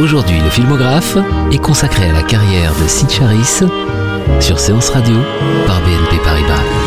Aujourd'hui, le filmographe est consacré à la carrière de Sid Charis sur Séance Radio par BNP Paribas.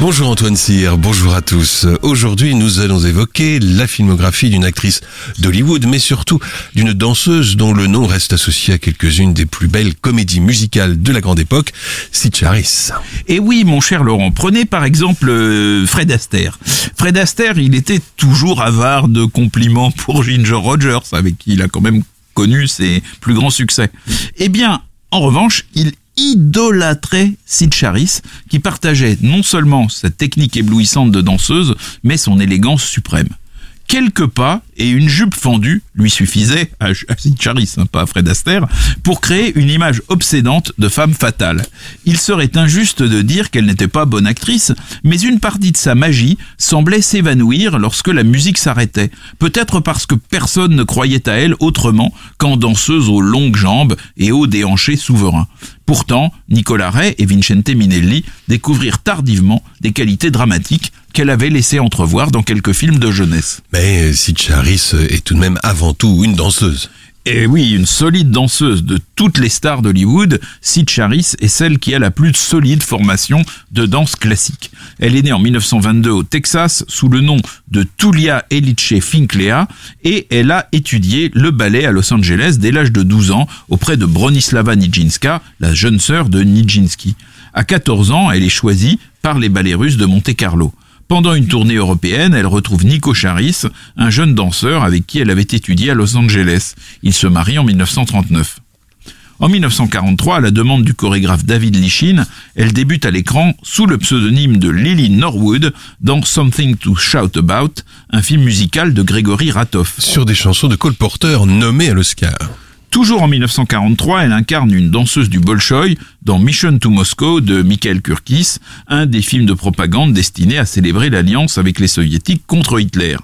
Bonjour Antoine Cyr, bonjour à tous. Aujourd'hui, nous allons évoquer la filmographie d'une actrice d'Hollywood, mais surtout d'une danseuse dont le nom reste associé à quelques-unes des plus belles comédies musicales de la grande époque, Sid Charis. Et oui, mon cher Laurent, prenez par exemple euh, Fred Astaire. Fred Astaire, il était toujours avare de compliments pour Ginger Rogers, avec qui il a quand même connu ses plus grands succès. Eh bien, en revanche, il idolâtrait Sid Charis, qui partageait non seulement sa technique éblouissante de danseuse, mais son élégance suprême quelques pas et une jupe fendue lui suffisaient à, Sid Charis, hein, pas à Fred Astaire, pour créer une image obsédante de femme fatale. Il serait injuste de dire qu'elle n'était pas bonne actrice, mais une partie de sa magie semblait s'évanouir lorsque la musique s'arrêtait, peut-être parce que personne ne croyait à elle autrement qu'en danseuse aux longues jambes et aux déhanchés souverains. Pourtant, Nicolas Ray et Vincente Minelli découvrirent tardivement des qualités dramatiques qu'elle avait laissé entrevoir dans quelques films de jeunesse. Mais Sid Charis est tout de même avant tout une danseuse. Et oui, une solide danseuse de toutes les stars d'Hollywood, Sid Charis est celle qui a la plus solide formation de danse classique. Elle est née en 1922 au Texas sous le nom de Tulia Elice Finklea et elle a étudié le ballet à Los Angeles dès l'âge de 12 ans auprès de Bronislava Nijinska, la jeune sœur de Nijinsky. À 14 ans, elle est choisie par les ballets russes de Monte Carlo. Pendant une tournée européenne, elle retrouve Nico Charis, un jeune danseur avec qui elle avait étudié à Los Angeles. Ils se marient en 1939. En 1943, à la demande du chorégraphe David Lichin, elle débute à l'écran sous le pseudonyme de Lily Norwood dans Something to Shout About, un film musical de Gregory Ratoff. Sur des chansons de Cole Porter nommées à l'Oscar. Toujours en 1943, elle incarne une danseuse du Bolchoï dans Mission to Moscow de Mikhail Kurkis, un des films de propagande destinés à célébrer l'alliance avec les soviétiques contre Hitler.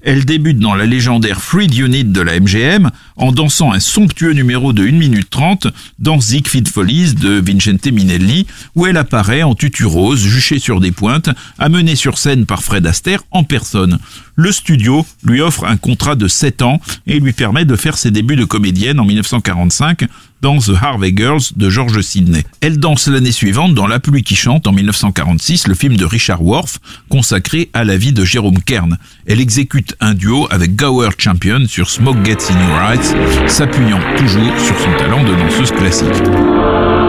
Elle débute dans la légendaire Freed Unit de la MGM en dansant un somptueux numéro de 1 minute 30 dans Siegfried Follies de Vincente Minelli où elle apparaît en tutu rose, juchée sur des pointes, amenée sur scène par Fred Astaire en personne. Le studio lui offre un contrat de 7 ans et lui permet de faire ses débuts de comédienne en 1945 dans The Harvey Girls de George Sidney. Elle danse l'année suivante dans La pluie qui chante en 1946, le film de Richard Worf consacré à la vie de Jérôme Kern. Elle exécute un duo avec Gower Champion sur Smoke Gets in Your Eyes, s'appuyant toujours sur son talent de danseuse classique.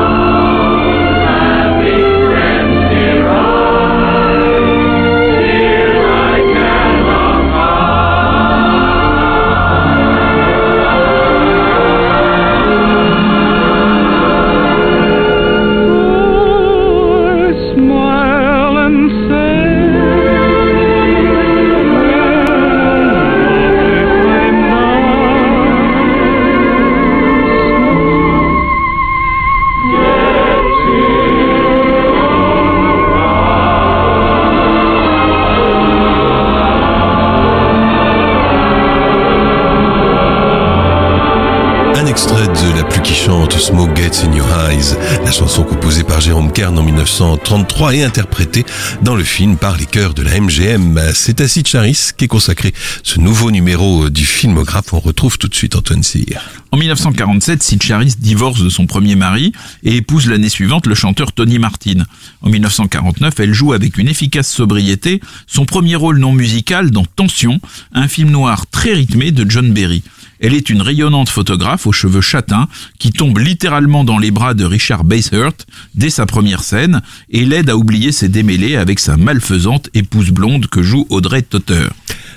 Smoke Gets in Your Eyes, la chanson composée par Jérôme Kern en 1933 et interprétée dans le film par les chœurs de la MGM. C'est à Sid Charis qui est consacré ce nouveau numéro du filmographe. On retrouve tout de suite Antoine Cyr. En 1947, Sid Charis divorce de son premier mari et épouse l'année suivante le chanteur Tony Martin. En 1949, elle joue avec une efficace sobriété son premier rôle non musical dans Tension, un film noir très rythmé de John Berry. Elle est une rayonnante photographe aux cheveux châtains qui tombe littéralement dans les bras de Richard Basehurt dès sa première scène et l'aide à oublier ses démêlés avec sa malfaisante épouse blonde que joue Audrey Totter.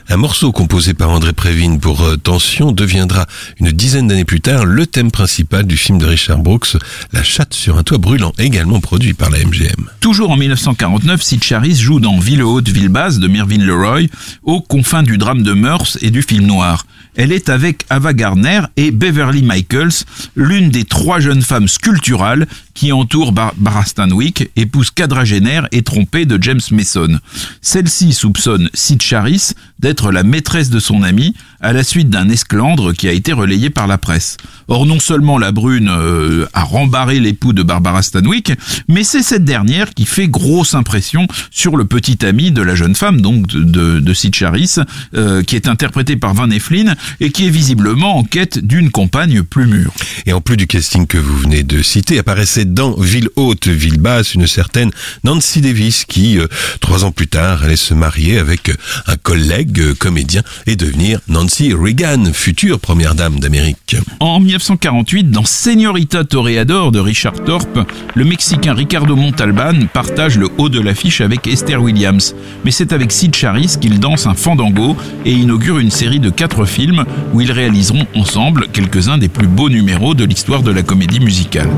Un morceau composé par André Prévine pour euh, Tension deviendra une dizaine d'années plus tard le thème principal du film de Richard Brooks, La chatte sur un toit brûlant, également produit par la MGM. Toujours en 1949, Sid Charis joue dans Ville haute, ville basse de Mervyn Leroy, aux confins du drame de mœurs et du film noir. Elle est avec Ava Gardner et Beverly Michaels, l'une des trois jeunes femmes sculpturales qui entourent Barbara Stanwyck, épouse quadragénaire et trompée de James Mason. Celle-ci soupçonne Sid Charis d'être la maîtresse de son ami à la suite d'un esclandre qui a été relayé par la presse. Or, non seulement la brune euh, a rembarré l'époux de Barbara Stanwyck, mais c'est cette dernière qui fait grosse impression sur le petit ami de la jeune femme, donc de, de Sid Charis, euh, qui est interprété par Van Eflin et qui est visiblement en quête d'une compagne plus mûre. Et en plus du casting que vous venez de citer, apparaissait dans Ville Haute, Ville Basse, une certaine Nancy Davis qui, euh, trois ans plus tard, allait se marier avec un collègue comédien et devenir Nancy Reagan, future première dame d'Amérique. En 1948, dans Señorita Toreador de Richard Thorpe, le Mexicain Ricardo Montalban partage le haut de l'affiche avec Esther Williams. Mais c'est avec Sid Charis qu'il danse un fandango et inaugure une série de quatre films où ils réaliseront ensemble quelques-uns des plus beaux numéros de l'histoire de la comédie musicale.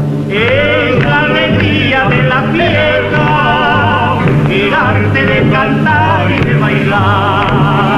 Es la alegría de la fiesta, quedarte de cantar y de bailar.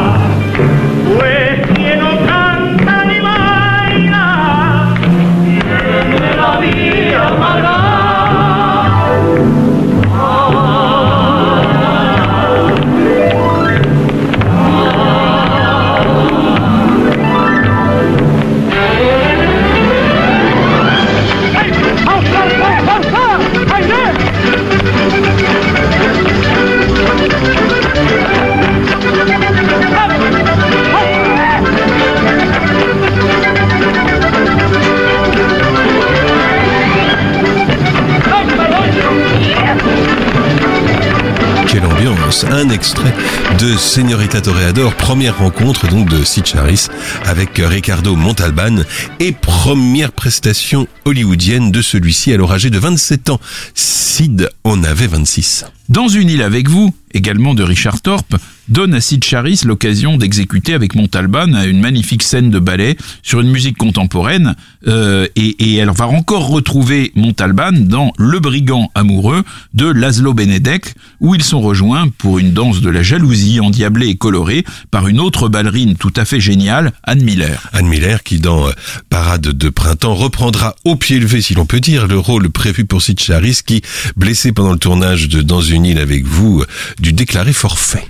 Première rencontre donc de Sid Charis avec Ricardo Montalban et première prestation hollywoodienne de celui-ci alors âgé de 27 ans. Sid en avait 26. Dans une île avec vous, également de Richard Thorpe, donne à Sid Charis l'occasion d'exécuter avec Montalban une magnifique scène de ballet sur une musique contemporaine euh, et, elle va encore retrouver Montalban dans Le Brigand amoureux de Laszlo Benedek où ils sont rejoints pour une danse de la jalousie endiablée et colorée par une autre ballerine tout à fait géniale, Anne Miller. Anne Miller qui dans euh, Parade de printemps reprendra au pied levé si l'on peut dire le rôle prévu pour Sid Charis qui, blessé pendant le tournage de Dans une île avec vous, du déclaré forfait.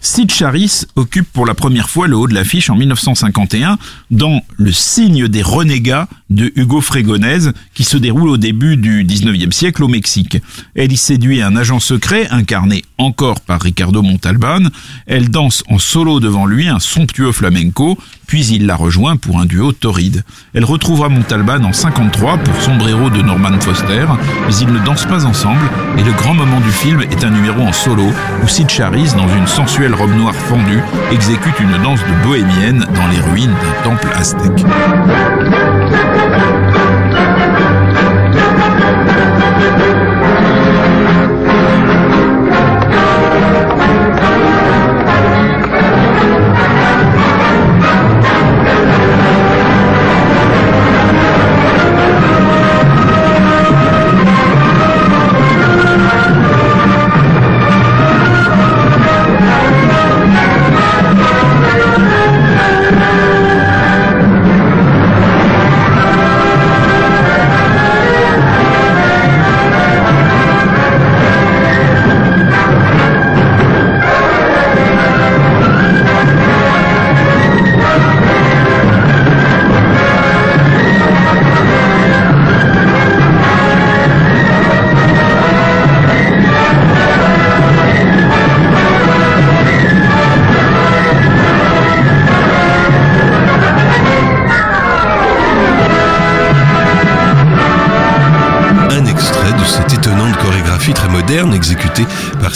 Sid Charis occupe pour la première fois le haut de l'affiche en 1951 dans Le signe des renégats de Hugo Fregonese qui se déroule au début du 19e siècle au Mexique. Elle y séduit un agent secret incarné encore par Ricardo Montalban. Elle danse en solo devant lui un somptueux flamenco, puis il la rejoint pour un duo torride. Elle retrouvera Montalban en 53 pour Sombrero de Norman Foster, mais ils ne dansent pas ensemble et le grand moment du film est un numéro en solo où Sid Charis, dans une sensuelle robe noire fendue, exécute une danse de bohémienne dans les ruines d'un temple aztèque. Thank you.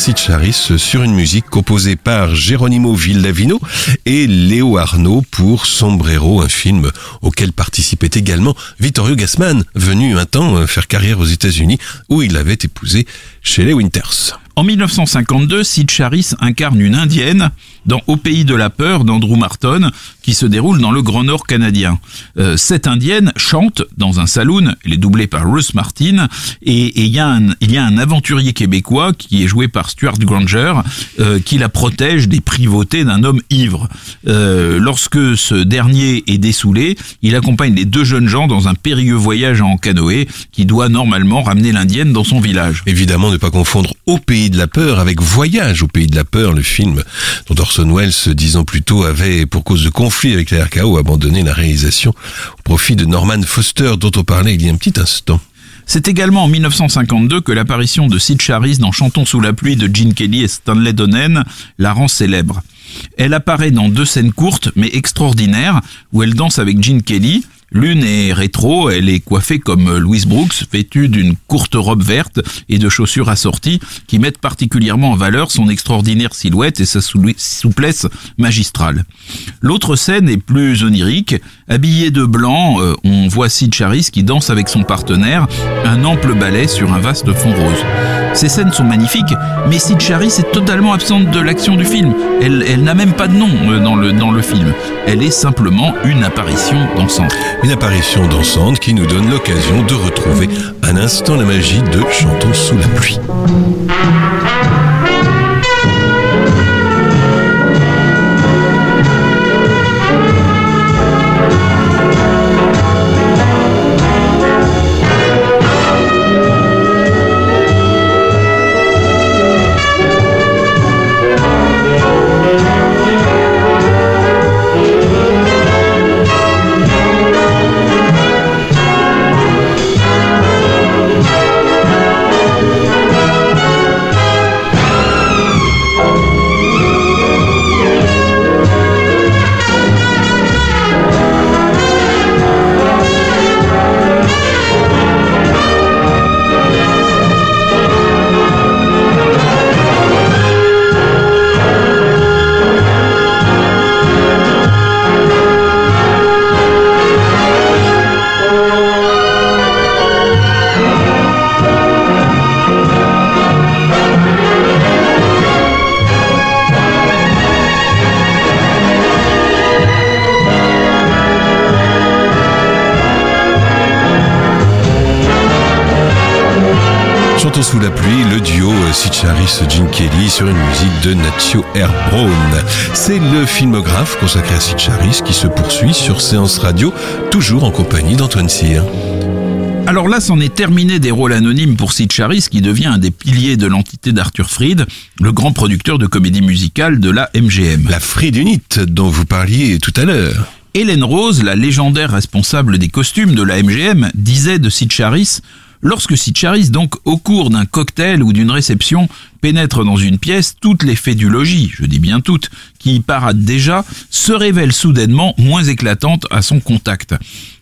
Par Sid Charis sur une musique composée par Geronimo Villavino et Léo Arnaud pour Sombrero, un film auquel participait également Vittorio Gassman, venu un temps euh, faire carrière aux États-Unis où il avait épousé Shelley Winters. En 1952, Sid Charis incarne une indienne dans Au pays de la peur d'Andrew Marton, qui se déroule dans le Grand Nord canadien. Euh, cette indienne chante dans un saloon, elle est doublée par Ruth Martin, et il y, a un, y a un aventurier québécois qui est joué par Stuart Granger, euh, qui la protège des privautés d'un homme ivre. Euh, lorsque ce dernier est dessoulé, il accompagne les deux jeunes gens dans un périlleux voyage en canoë qui doit normalement ramener l'indienne dans son village. Évidemment, ne pas confondre Au pays de la peur avec Voyage au pays de la peur, le film dont Orson Welles, dix ans plus tôt, avait, pour cause de conflit avec la RKO, abandonné la réalisation au profit de Norman Foster, dont on parlait il y a un petit instant. C'est également en 1952 que l'apparition de Sid Charisse dans Chantons sous la pluie de Gene Kelly et Stanley Donen la rend célèbre. Elle apparaît dans deux scènes courtes mais extraordinaires où elle danse avec Gene Kelly, L'une est rétro, elle est coiffée comme Louise Brooks, vêtue d'une courte robe verte et de chaussures assorties qui mettent particulièrement en valeur son extraordinaire silhouette et sa souplesse magistrale. L'autre scène est plus onirique. Habillé de blanc, euh, on voit Sid Charis qui danse avec son partenaire un ample ballet sur un vaste fond rose. Ces scènes sont magnifiques, mais Sid Charis est totalement absente de l'action du film. Elle, n'a même pas de nom euh, dans le, dans le film. Elle est simplement une apparition dansante. Une apparition dansante qui nous donne l'occasion de retrouver un instant la magie de Chantons sous la pluie. Sous la pluie, le duo Sid Charis Gene Kelly sur une musique de Nacho R. Brown. C'est le filmographe consacré à Sid Charis qui se poursuit sur Séance Radio, toujours en compagnie d'Antoine Cyr. Alors là, c'en est terminé des rôles anonymes pour Sid Charis, qui devient un des piliers de l'entité d'Arthur Fried, le grand producteur de comédie musicale de la MGM. La Fried Unit dont vous parliez tout à l'heure. Hélène Rose, la légendaire responsable des costumes de la MGM, disait de Sid Charis Lorsque Sitcharis, donc, au cours d'un cocktail ou d'une réception, pénètre dans une pièce, toutes les faits du logis, je dis bien toutes, qui y paradent déjà, se révèlent soudainement moins éclatantes à son contact.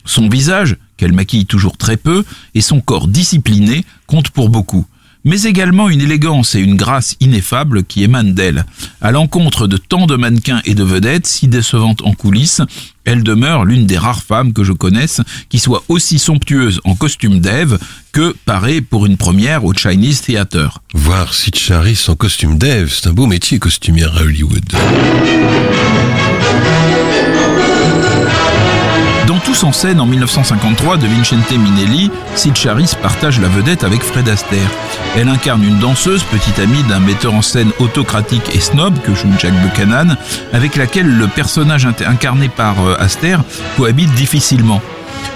Son visage, qu'elle maquille toujours très peu, et son corps discipliné comptent pour beaucoup mais également une élégance et une grâce ineffables qui émanent d'elle. À l'encontre de tant de mannequins et de vedettes si décevantes en coulisses, elle demeure l'une des rares femmes que je connaisse qui soit aussi somptueuse en costume d'Ève que parée pour une première au Chinese Theatre. Voir Sid Charis en costume d'Ève, c'est un beau métier costumière à Hollywood. Tous en scène en 1953 de Vincente Minelli, Sid Charis partage la vedette avec Fred Astaire. Elle incarne une danseuse, petite amie d'un metteur en scène autocratique et snob que joue Jack Buchanan, avec laquelle le personnage incarné par euh, Astaire cohabite difficilement.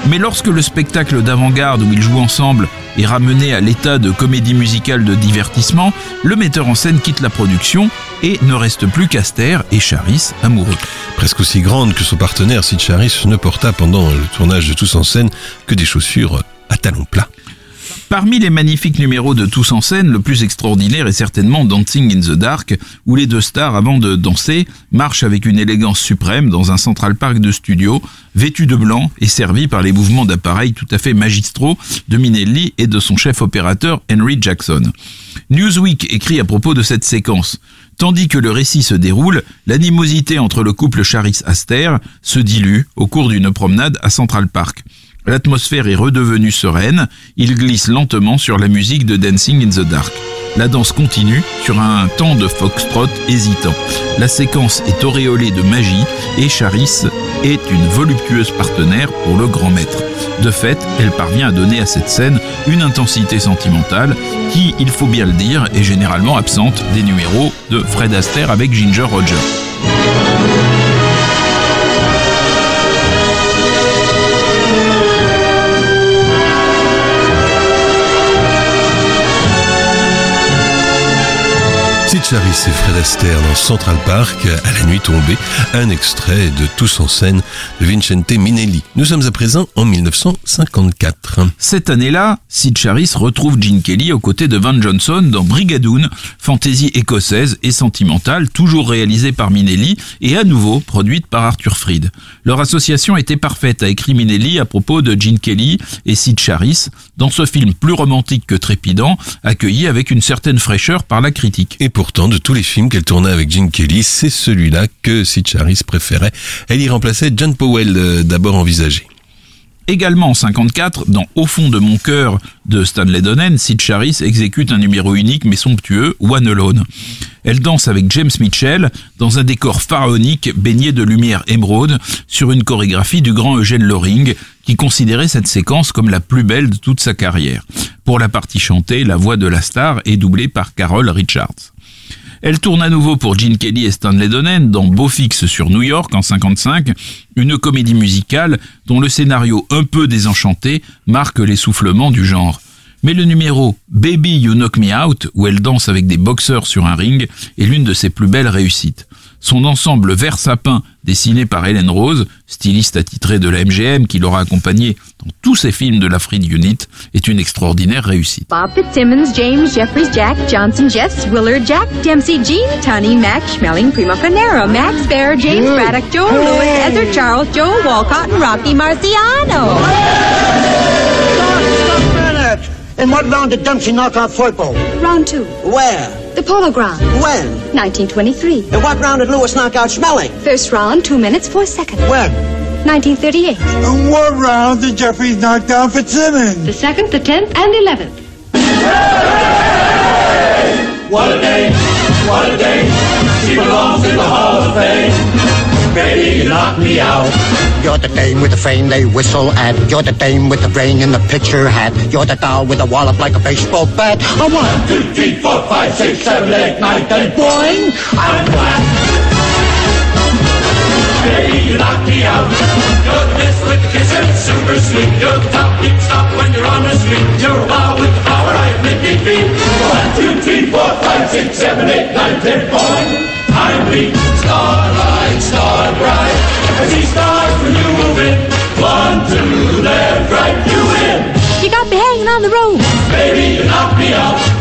Mais lorsque le spectacle d'avant-garde où ils jouent ensemble est ramené à l'état de comédie musicale de divertissement, le metteur en scène quitte la production et ne reste plus qu'Aster et Charis amoureux. Presque aussi grande que son partenaire, Sid Charis ne porta pendant le tournage de Tous en scène que des chaussures à talons plats. Parmi les magnifiques numéros de Tous en scène, le plus extraordinaire est certainement Dancing in the Dark, où les deux stars, avant de danser, marchent avec une élégance suprême dans un Central Park de studio, vêtus de blanc et servis par les mouvements d'appareils tout à fait magistraux de Minelli et de son chef opérateur Henry Jackson. Newsweek écrit à propos de cette séquence. Tandis que le récit se déroule, l'animosité entre le couple Charis-Aster se dilue au cours d'une promenade à Central Park. L'atmosphère est redevenue sereine, il glisse lentement sur la musique de Dancing in the Dark. La danse continue sur un temps de foxtrot hésitant. La séquence est auréolée de magie et Charis est une voluptueuse partenaire pour le grand maître. De fait, elle parvient à donner à cette scène une intensité sentimentale qui, il faut bien le dire, est généralement absente des numéros de Fred Astaire avec Ginger Rogers. Sid Charisse et Fred Astaire dans Central Park, à la nuit tombée, un extrait de Tous en scène de Vincente Minelli. Nous sommes à présent en 1954. Cette année-là, Sid Charisse retrouve Gene Kelly aux côtés de Van Johnson dans Brigadoon, fantaisie écossaise et sentimentale, toujours réalisée par Minelli et à nouveau produite par Arthur Freed. Leur association était parfaite, a écrit Minelli à propos de Gene Kelly et Sid Charisse, dans ce film plus romantique que trépidant, accueilli avec une certaine fraîcheur par la critique. Et pourtant, de tous les films qu'elle tournait avec Gene Kelly, c'est celui-là que Sid Charisse préférait. Elle y remplaçait John Powell, euh, d'abord envisagé. Également en 54, dans Au fond de mon cœur de Stanley Donen, Sid Charisse exécute un numéro unique mais somptueux, One Alone. Elle danse avec James Mitchell dans un décor pharaonique baigné de lumière émeraude sur une chorégraphie du grand Eugène Loring qui considérait cette séquence comme la plus belle de toute sa carrière. Pour la partie chantée, la voix de la star est doublée par Carol Richards. Elle tourne à nouveau pour Gene Kelly et Stanley Donen dans Beau Fixe sur New York en 55, une comédie musicale dont le scénario un peu désenchanté marque l'essoufflement du genre. Mais le numéro Baby You Knock Me Out, où elle danse avec des boxeurs sur un ring, est l'une de ses plus belles réussites. Son ensemble vert sapin, dessiné par Helen Rose, styliste attitrée de la MGM qui l'aura accompagnée dans tous ses films de la Freed Unit, est une extraordinaire réussite. Bob Fitzsimmons, James, Jeffries, Jack, Johnson, Jess, Willard, Jack, Dempsey, Gene, Tunney, Max, Schmeling, Primo Canero, Max Bear, James Braddock, Joe Lewis, Ezra Charles, Joe Walcott, and Rocky Marciano. In what round did Dempsey knock out Foipo? Round two. Where? The Polo Ground. When? 1923. In what round did Lewis knock out Schmeling? First round, two minutes, four seconds. When? 1938. And what round did Jeffries knock down Fitzsimmons? The second, the tenth, and eleventh. What a day, what a day. She belongs in the Hall of Fame. Baby, you knocked me out. You're the dame with the fame they whistle at. You're the dame with the brain in the picture hat. You're the doll with a wallop like a baseball bat. A one, Two, three, four, five, six, seven, eight, nine, ten. Boing! I'm black. Baby, you knocked me out. You're the best with the kissing, super sweet. You're the top deep stop when you're on the street. You're a wild with the power, I admit defeat. One, two, three, four, five, six, seven, eight, nine, ten. Boing! I'm weak. Starlight, star bright. I see stars when you move it. One, two, left, right, you win. You got me hanging on the rope. Baby, you knock me out.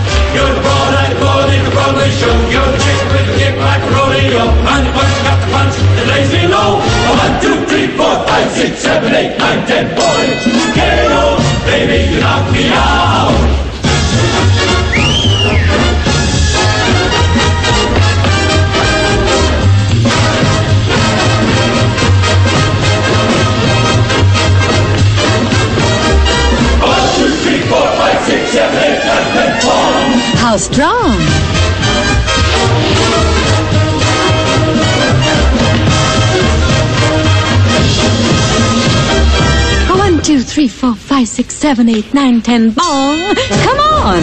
Three, four, five, six, seven, eight, nine, ten. Ball! Come on.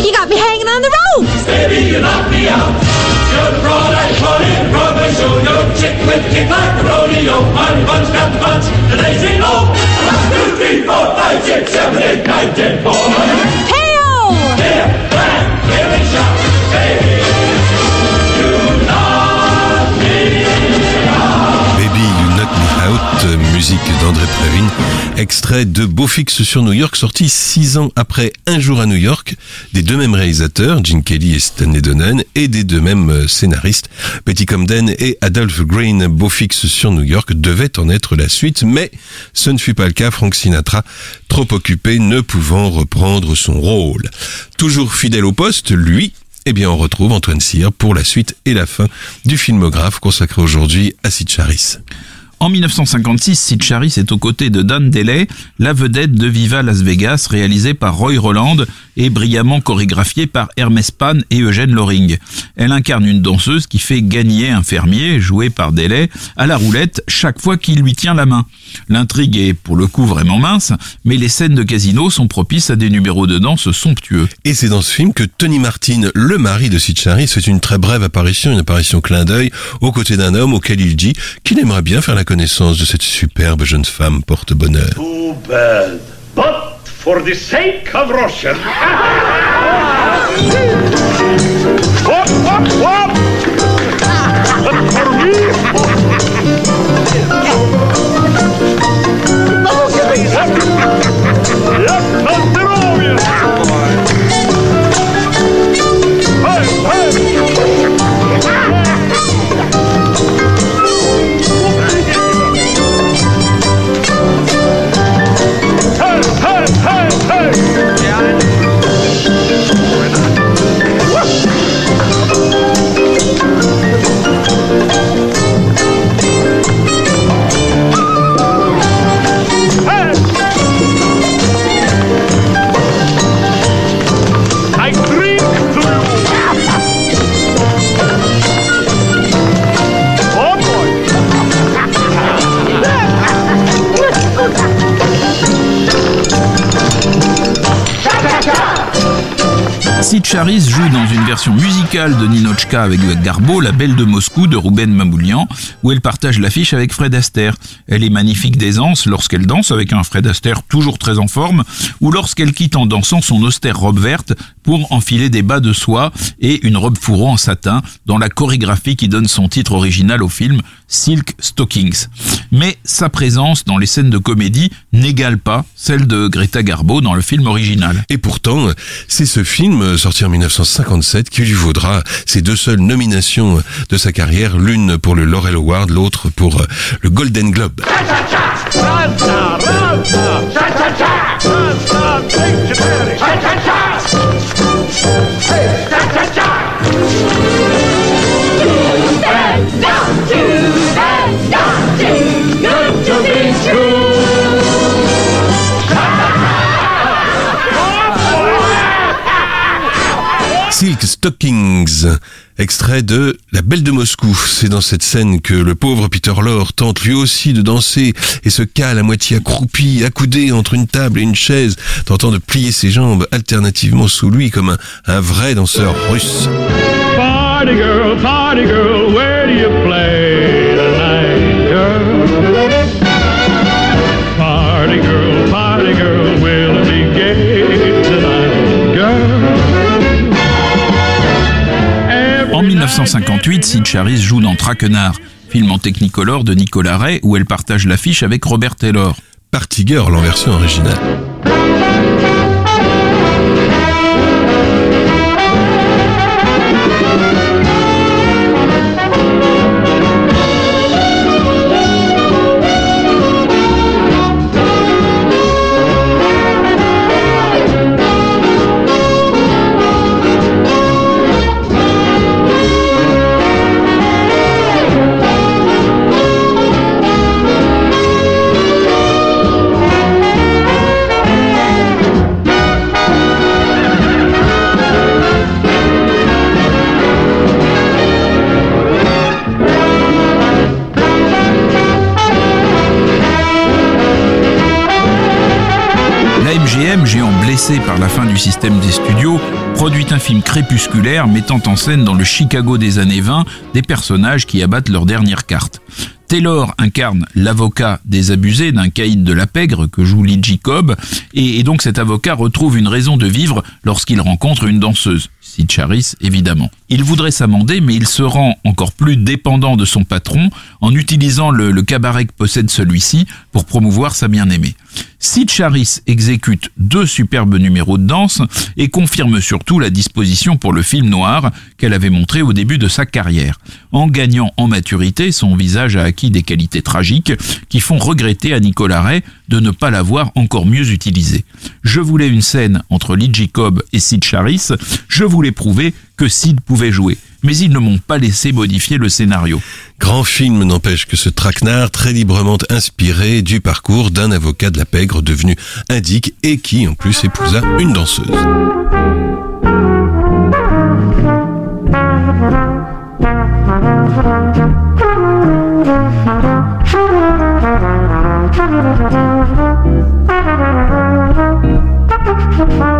You got me hanging on the rope. Baby, you knock me out. You're the broad in Broadway show. You're the chick with the kick like a rodeo. Money bunch got the punch, the lazy low. One, two, three, four, five, six, seven, eight, nine, ten, boys. Hey-o. d'André Previn, extrait de Beau Fixe sur New York, sorti six ans après Un jour à New York, des deux mêmes réalisateurs, Gene Kelly et Stanley Donen, et des deux mêmes euh, scénaristes, Betty Comden et Adolph Green. Beau Fixe sur New York devait en être la suite, mais ce ne fut pas le cas. Frank Sinatra, trop occupé, ne pouvant reprendre son rôle. Toujours fidèle au poste, lui, eh bien on retrouve Antoine Cyr pour la suite et la fin du filmographe consacré aujourd'hui à Sid Charis. En 1956, Sid Charis est aux côtés de Dan Delay, la vedette de Viva Las Vegas, réalisée par Roy Roland et brillamment chorégraphiée par Hermès Pan et Eugène Loring. Elle incarne une danseuse qui fait gagner un fermier, joué par Delay, à la roulette chaque fois qu'il lui tient la main. L'intrigue est pour le coup vraiment mince, mais les scènes de casino sont propices à des numéros de danse somptueux. Et c'est dans ce film que Tony Martin, le mari de Sid fait une très brève apparition, une apparition clin d'œil, aux côtés d'un homme auquel il dit qu'il aimerait bien faire la connaissance de cette superbe jeune femme porte-bonheur. Too bad. But for the sake of Russia. whoop, whoop, whoop. Musicale de Ninochka avec Garbo, La Belle de Moscou de Ruben Mamoulian, où elle partage l'affiche avec Fred Astaire. Elle est magnifique d'aisance lorsqu'elle danse avec un Fred Astaire toujours très en forme, ou lorsqu'elle quitte en dansant son austère robe verte pour enfiler des bas de soie et une robe fourreau en satin dans la chorégraphie qui donne son titre original au film Silk Stockings. Mais sa présence dans les scènes de comédie n'égale pas celle de Greta Garbo dans le film original. Et pourtant, c'est ce film, sorti en 1957, qui lui vaudra ses deux seules nominations de sa carrière, l'une pour le Laurel Award, l'autre pour euh, le Golden Globe. Stockings, extrait de La Belle de Moscou. C'est dans cette scène que le pauvre Peter Lorre tente lui aussi de danser et se cale à moitié accroupi, accoudé entre une table et une chaise, tentant de plier ses jambes alternativement sous lui comme un, un vrai danseur russe. 1958, Sid Charis joue dans Traquenard, film en technicolor de Nicolas Ray où elle partage l'affiche avec Robert Taylor. Party Girl en version originale. Par la fin du système des studios, produit un film crépusculaire mettant en scène dans le Chicago des années 20 des personnages qui abattent leur dernière carte. Taylor incarne l'avocat désabusé d'un caïd de la pègre que joue Lee Jacob, et, et donc cet avocat retrouve une raison de vivre lorsqu'il rencontre une danseuse. Sid Charis, évidemment. Il voudrait s'amender, mais il se rend encore plus dépendant de son patron en utilisant le cabaret que possède celui-ci pour promouvoir sa bien-aimée. Sid Charis exécute deux superbes numéros de danse et confirme surtout la disposition pour le film noir qu'elle avait montré au début de sa carrière. En gagnant en maturité, son visage a acquis des qualités tragiques qui font regretter à Nicolas Ray de ne pas l'avoir encore mieux utilisé. Je voulais une scène entre Lee Jacob et Sid Charis, je voulais prouver que Sid pouvait jouer mais ils ne m'ont pas laissé modifier le scénario. Grand film n'empêche que ce traquenard, très librement inspiré du parcours d'un avocat de la pègre devenu indique et qui en plus épousa une danseuse.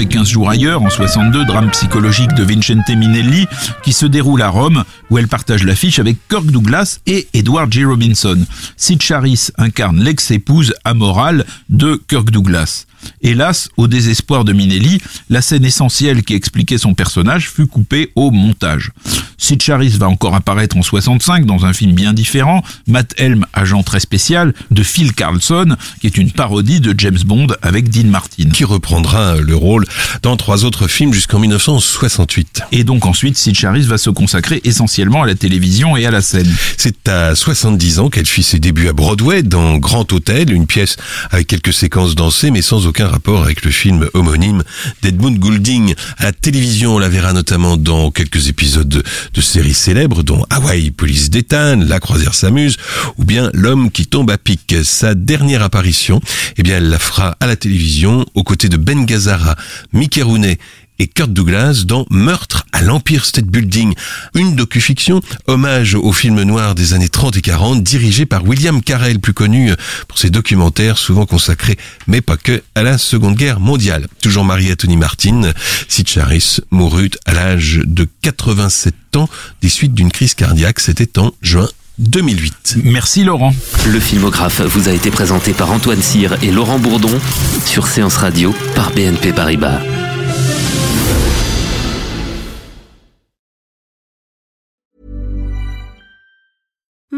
est 15 jours ailleurs, en 62, drame psychologique de Vincente Minelli, qui se déroule à Rome, où elle partage l'affiche avec Kirk Douglas et Edward J. Robinson. Sid Charis incarne l'ex-épouse amorale de Kirk Douglas. Hélas, au désespoir de Minelli, la scène essentielle qui expliquait son personnage fut coupée au montage. Sid Charis va encore apparaître en 65 dans un film bien différent, Matt Helm, agent très spécial, de Phil Carlson, qui est une parodie de James Bond avec Dean Martin. Qui reprendra le rôle dans trois autres films jusqu'en 1968. Et donc ensuite, Sid Charis va se consacrer essentiellement à la télévision et à la scène. C'est à 70 ans qu'elle fit ses débuts à Broadway dans Grand Hôtel, une pièce avec quelques séquences dansées mais sans aucun rapport avec le film homonyme d'Edmund Goulding. À la télévision, on la verra notamment dans quelques épisodes de, séries célèbres dont Hawaii Police d'Ethan, La croisière s'amuse ou bien L'homme qui tombe à pic. Sa dernière apparition, eh bien, elle la fera à la télévision aux côtés de Ben Gazzara, Mickey Rooney et Kurt Douglas dans Meurtre à l'Empire State Building, une docu-fiction hommage au film noir des années 30 et 40 dirigé par William Carell, plus connu pour ses documentaires souvent consacrés, mais pas que, à la Seconde Guerre mondiale. Toujours marié à Tony Martin, Sid Charis mourut à l'âge de 87 ans des suites d'une crise cardiaque, c'était en juin 2008. Merci Laurent. Le filmographe vous a été présenté par Antoine Cyr et Laurent Bourdon sur Séance Radio par BNP Paribas.